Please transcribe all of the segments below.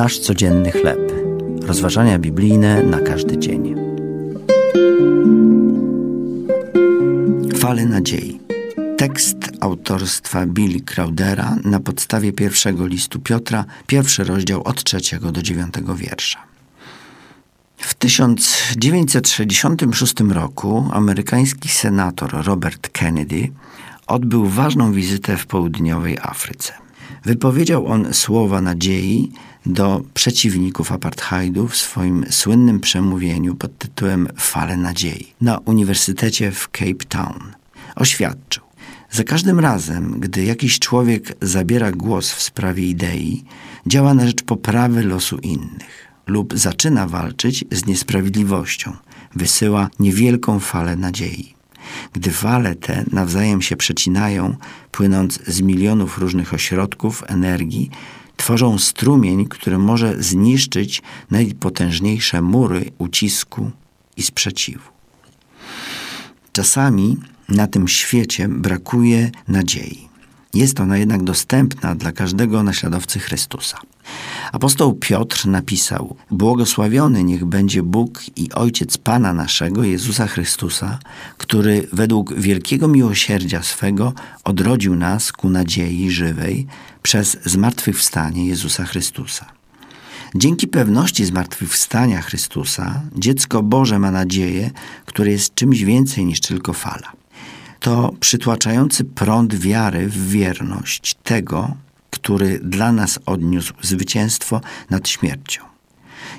Nasz codzienny chleb. Rozważania biblijne na każdy dzień. Fale nadziei. Tekst autorstwa Billy Crowdera na podstawie pierwszego listu Piotra, pierwszy rozdział od trzeciego do dziewiątego wiersza. W 1966 roku amerykański senator Robert Kennedy odbył ważną wizytę w południowej Afryce. Wypowiedział on słowa nadziei do przeciwników apartheidu w swoim słynnym przemówieniu pod tytułem Fale Nadziei na Uniwersytecie w Cape Town. Oświadczył: Za każdym razem, gdy jakiś człowiek zabiera głos w sprawie idei, działa na rzecz poprawy losu innych lub zaczyna walczyć z niesprawiedliwością, wysyła niewielką falę nadziei. Gdy fale te nawzajem się przecinają, płynąc z milionów różnych ośrodków energii, tworzą strumień, który może zniszczyć najpotężniejsze mury ucisku i sprzeciwu. Czasami na tym świecie brakuje nadziei. Jest ona jednak dostępna dla każdego naśladowcy Chrystusa. Apostoł Piotr napisał: Błogosławiony niech będzie Bóg i Ojciec Pana naszego Jezusa Chrystusa, który według wielkiego miłosierdzia swego odrodził nas ku nadziei żywej przez zmartwychwstanie Jezusa Chrystusa. Dzięki pewności zmartwychwstania Chrystusa, dziecko Boże ma nadzieję, które jest czymś więcej niż tylko fala. To przytłaczający prąd wiary w wierność tego, który dla nas odniósł zwycięstwo nad śmiercią.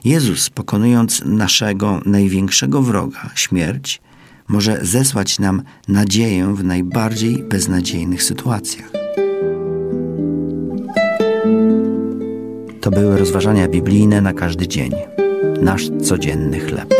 Jezus, pokonując naszego największego wroga, śmierć, może zesłać nam nadzieję w najbardziej beznadziejnych sytuacjach. To były rozważania biblijne na każdy dzień. Nasz codzienny chleb.